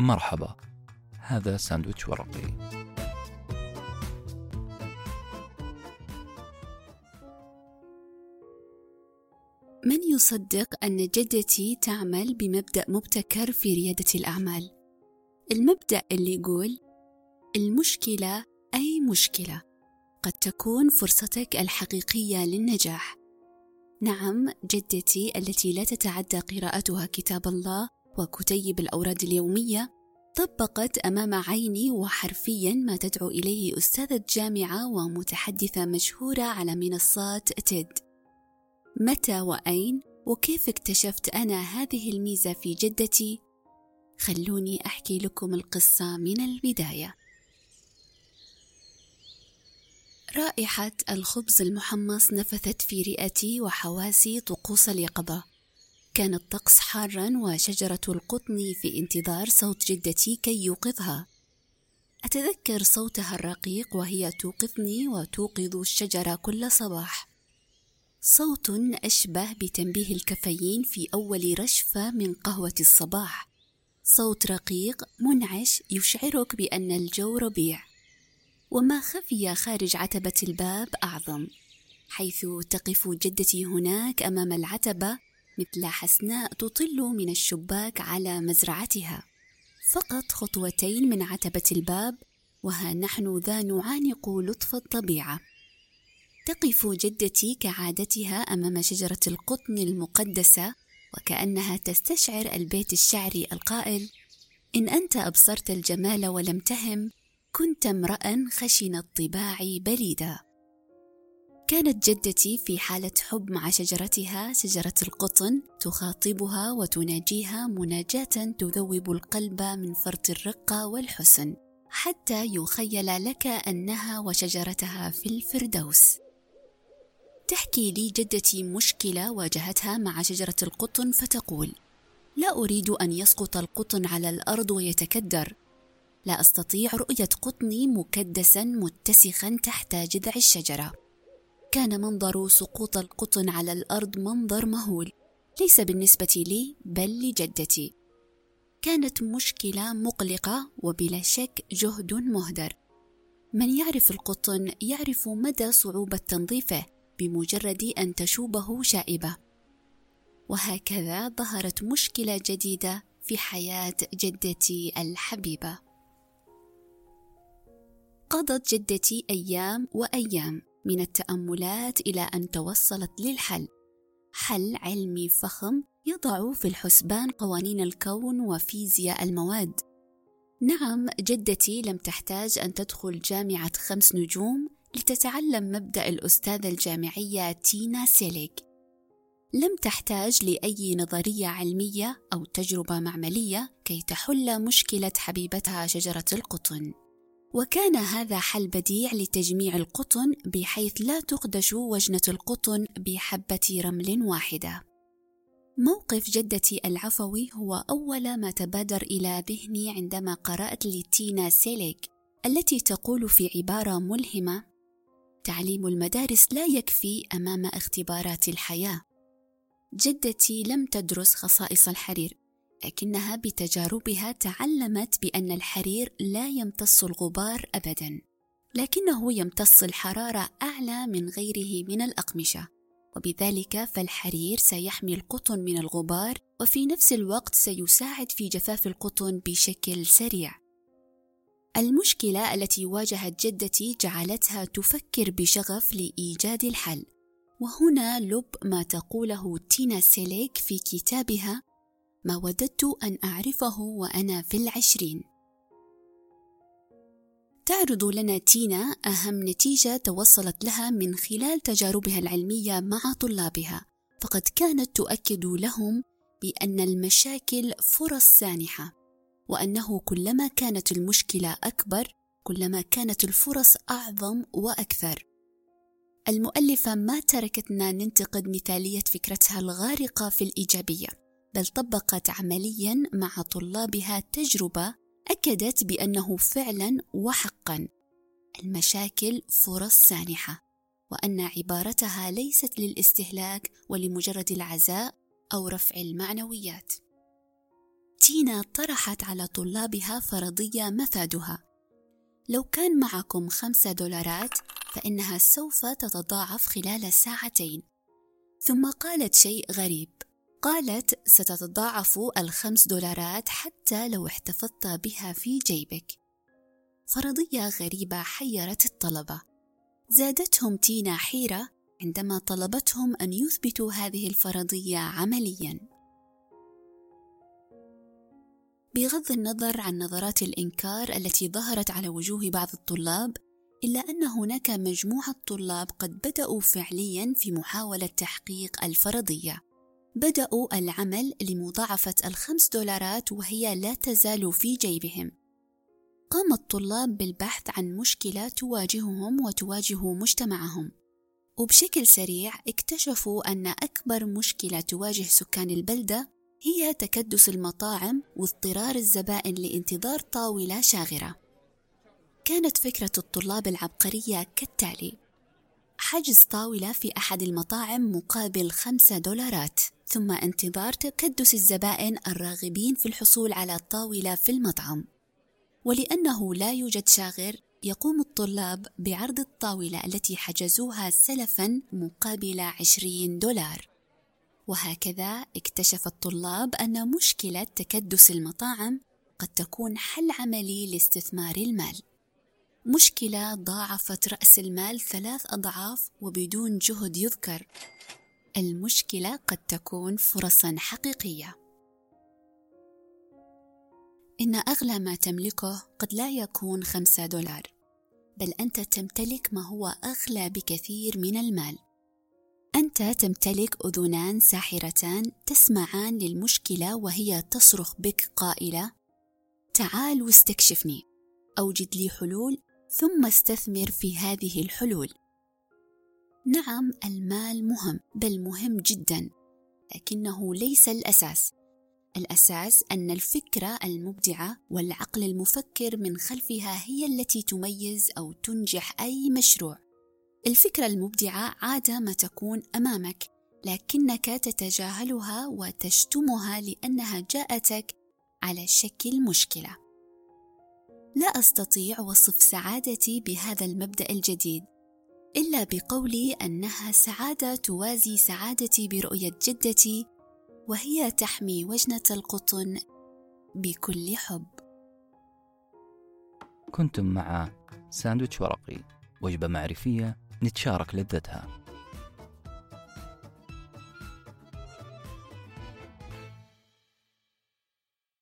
مرحبا هذا ساندويتش ورقي من يصدق أن جدتي تعمل بمبدأ مبتكر في ريادة الأعمال؟ المبدأ اللي يقول المشكلة أي مشكلة قد تكون فرصتك الحقيقية للنجاح. نعم جدتي التي لا تتعدى قراءتها كتاب الله وكتيب الأوراد اليومية طبقت أمام عيني وحرفيا ما تدعو إليه أستاذة جامعة ومتحدثة مشهورة على منصات تيد. متى وأين وكيف اكتشفت أنا هذه الميزة في جدتي؟ خلوني أحكي لكم القصة من البداية. رائحة الخبز المحمص نفثت في رئتي وحواسي طقوس اليقظة. كان الطقس حارا وشجرة القطن في انتظار صوت جدتي كي يوقظها. أتذكر صوتها الرقيق وهي توقظني وتوقظ الشجرة كل صباح. صوت أشبه بتنبيه الكافيين في أول رشفة من قهوة الصباح. صوت رقيق منعش يشعرك بأن الجو ربيع. وما خفي خارج عتبة الباب أعظم حيث تقف جدتي هناك أمام العتبة مثل حسناء تطل من الشباك على مزرعتها. فقط خطوتين من عتبة الباب وها نحن ذا نعانق لطف الطبيعة. تقف جدتي كعادتها أمام شجرة القطن المقدسة وكأنها تستشعر البيت الشعري القائل إن أنت أبصرت الجمال ولم تهم كنت امرأ خشن الطباع بليدا. كانت جدتي في حالة حب مع شجرتها شجرة القطن تخاطبها وتناجيها مناجاة تذوب القلب من فرط الرقة والحسن حتى يخيل لك أنها وشجرتها في الفردوس. تحكي لي جدتي مشكلة واجهتها مع شجرة القطن فتقول لا أريد أن يسقط القطن على الأرض ويتكدر. لا أستطيع رؤية قطني مكدسا متسخا تحت جذع الشجرة. كان منظر سقوط القطن على الأرض منظر مهول. ليس بالنسبة لي بل لجدتي. كانت مشكلة مقلقة وبلا شك جهد مهدر. من يعرف القطن يعرف مدى صعوبة تنظيفه بمجرد أن تشوبه شائبة. وهكذا ظهرت مشكلة جديدة في حياة جدتي الحبيبة. قضت جدتي أيام وأيام. من التأملات إلى أن توصلت للحل. حل علمي فخم يضع في الحسبان قوانين الكون وفيزياء المواد. نعم جدتي لم تحتاج أن تدخل جامعة خمس نجوم لتتعلم مبدأ الأستاذة الجامعية تينا سيليغ لم تحتاج لأي نظرية علمية أو تجربة معملية كي تحل مشكلة حبيبتها شجرة القطن. وكان هذا حل بديع لتجميع القطن بحيث لا تخدش وجنة القطن بحبة رمل واحدة. موقف جدتي العفوي هو أول ما تبادر إلى ذهني عندما قرأت لتينا سيليك التي تقول في عبارة ملهمة: تعليم المدارس لا يكفي أمام اختبارات الحياة. جدتي لم تدرس خصائص الحرير لكنها بتجاربها تعلمت بأن الحرير لا يمتص الغبار أبدا لكنه يمتص الحرارة أعلى من غيره من الأقمشة. وبذلك فالحرير سيحمي القطن من الغبار وفي نفس الوقت سيساعد في جفاف القطن بشكل سريع. المشكلة التي واجهت جدتي جعلتها تفكر بشغف لإيجاد الحل. وهنا لب ما تقوله تينا سيليك في كتابها ما وددت أن أعرفه وأنا في العشرين. تعرض لنا تينا أهم نتيجة توصلت لها من خلال تجاربها العلمية مع طلابها فقد كانت تؤكد لهم بأن المشاكل فرص سانحة وأنه كلما كانت المشكلة أكبر كلما كانت الفرص أعظم وأكثر. المؤلفة ما تركتنا ننتقد مثالية فكرتها الغارقة في الإيجابية. بل طبقت عمليا مع طلابها تجربة أكدت بأنه فعلا وحقا. المشاكل فرص سانحة وأن عبارتها ليست للاستهلاك ولمجرد العزاء أو رفع المعنويات. تينا طرحت على طلابها فرضية مفادها. لو كان معكم خمسة دولارات فإنها سوف تتضاعف خلال ساعتين. ثم قالت شيء غريب. قالت ستتضاعف الخمس دولارات حتى لو احتفظت بها في جيبك. فرضية غريبة حيرت الطلبة. زادتهم تينا حيرة عندما طلبتهم أن يثبتوا هذه الفرضية عملياً. بغض النظر عن نظرات الإنكار التي ظهرت على وجوه بعض الطلاب إلا أن هناك مجموعة طلاب قد بدأوا فعليا في محاولة تحقيق الفرضية. بدأوا العمل لمضاعفة الخمس دولارات وهي لا تزال في جيبهم. قام الطلاب بالبحث عن مشكلة تواجههم وتواجه مجتمعهم. وبشكل سريع اكتشفوا أن أكبر مشكلة تواجه سكان البلدة هي تكدس المطاعم واضطرار الزبائن لانتظار طاولة شاغرة. كانت فكرة الطلاب العبقرية كالتالي حجز طاولة في أحد المطاعم مقابل خمسة دولارات ثم انتظار تكدس الزبائن الراغبين في الحصول على طاولة في المطعم. ولأنه لا يوجد شاغر يقوم الطلاب بعرض الطاولة التي حجزوها سلفا مقابل عشرين دولار. وهكذا اكتشف الطلاب أن مشكلة تكدس المطاعم قد تكون حل عملي لاستثمار المال. مشكلة ضاعفت رأس المال ثلاث أضعاف وبدون جهد يذكر. المشكلة قد تكون فرصا حقيقية. إن أغلى ما تملكه قد لا يكون خمسة دولار بل أنت تمتلك ما هو أغلى بكثير من المال. أنت تمتلك أذنان ساحرتان تسمعان للمشكلة وهي تصرخ بك قائلة: تعال واستكشفني، أوجد لي حلول ثم استثمر في هذه الحلول. نعم المال مهم بل مهم جدا، لكنه ليس الأساس. الأساس أن الفكرة المبدعة والعقل المفكر من خلفها هي التي تميز أو تنجح أي مشروع. الفكرة المبدعة عادة ما تكون أمامك لكنك تتجاهلها وتشتمها لأنها جاءتك على شكل مشكلة. لا أستطيع وصف سعادتي بهذا المبدأ الجديد إلا بقولي أنها سعادة توازي سعادتي برؤية جدتي وهي تحمي وجنة القطن بكل حب. كنتم مع ساندويتش ورقي وجبة معرفية نتشارك لذتها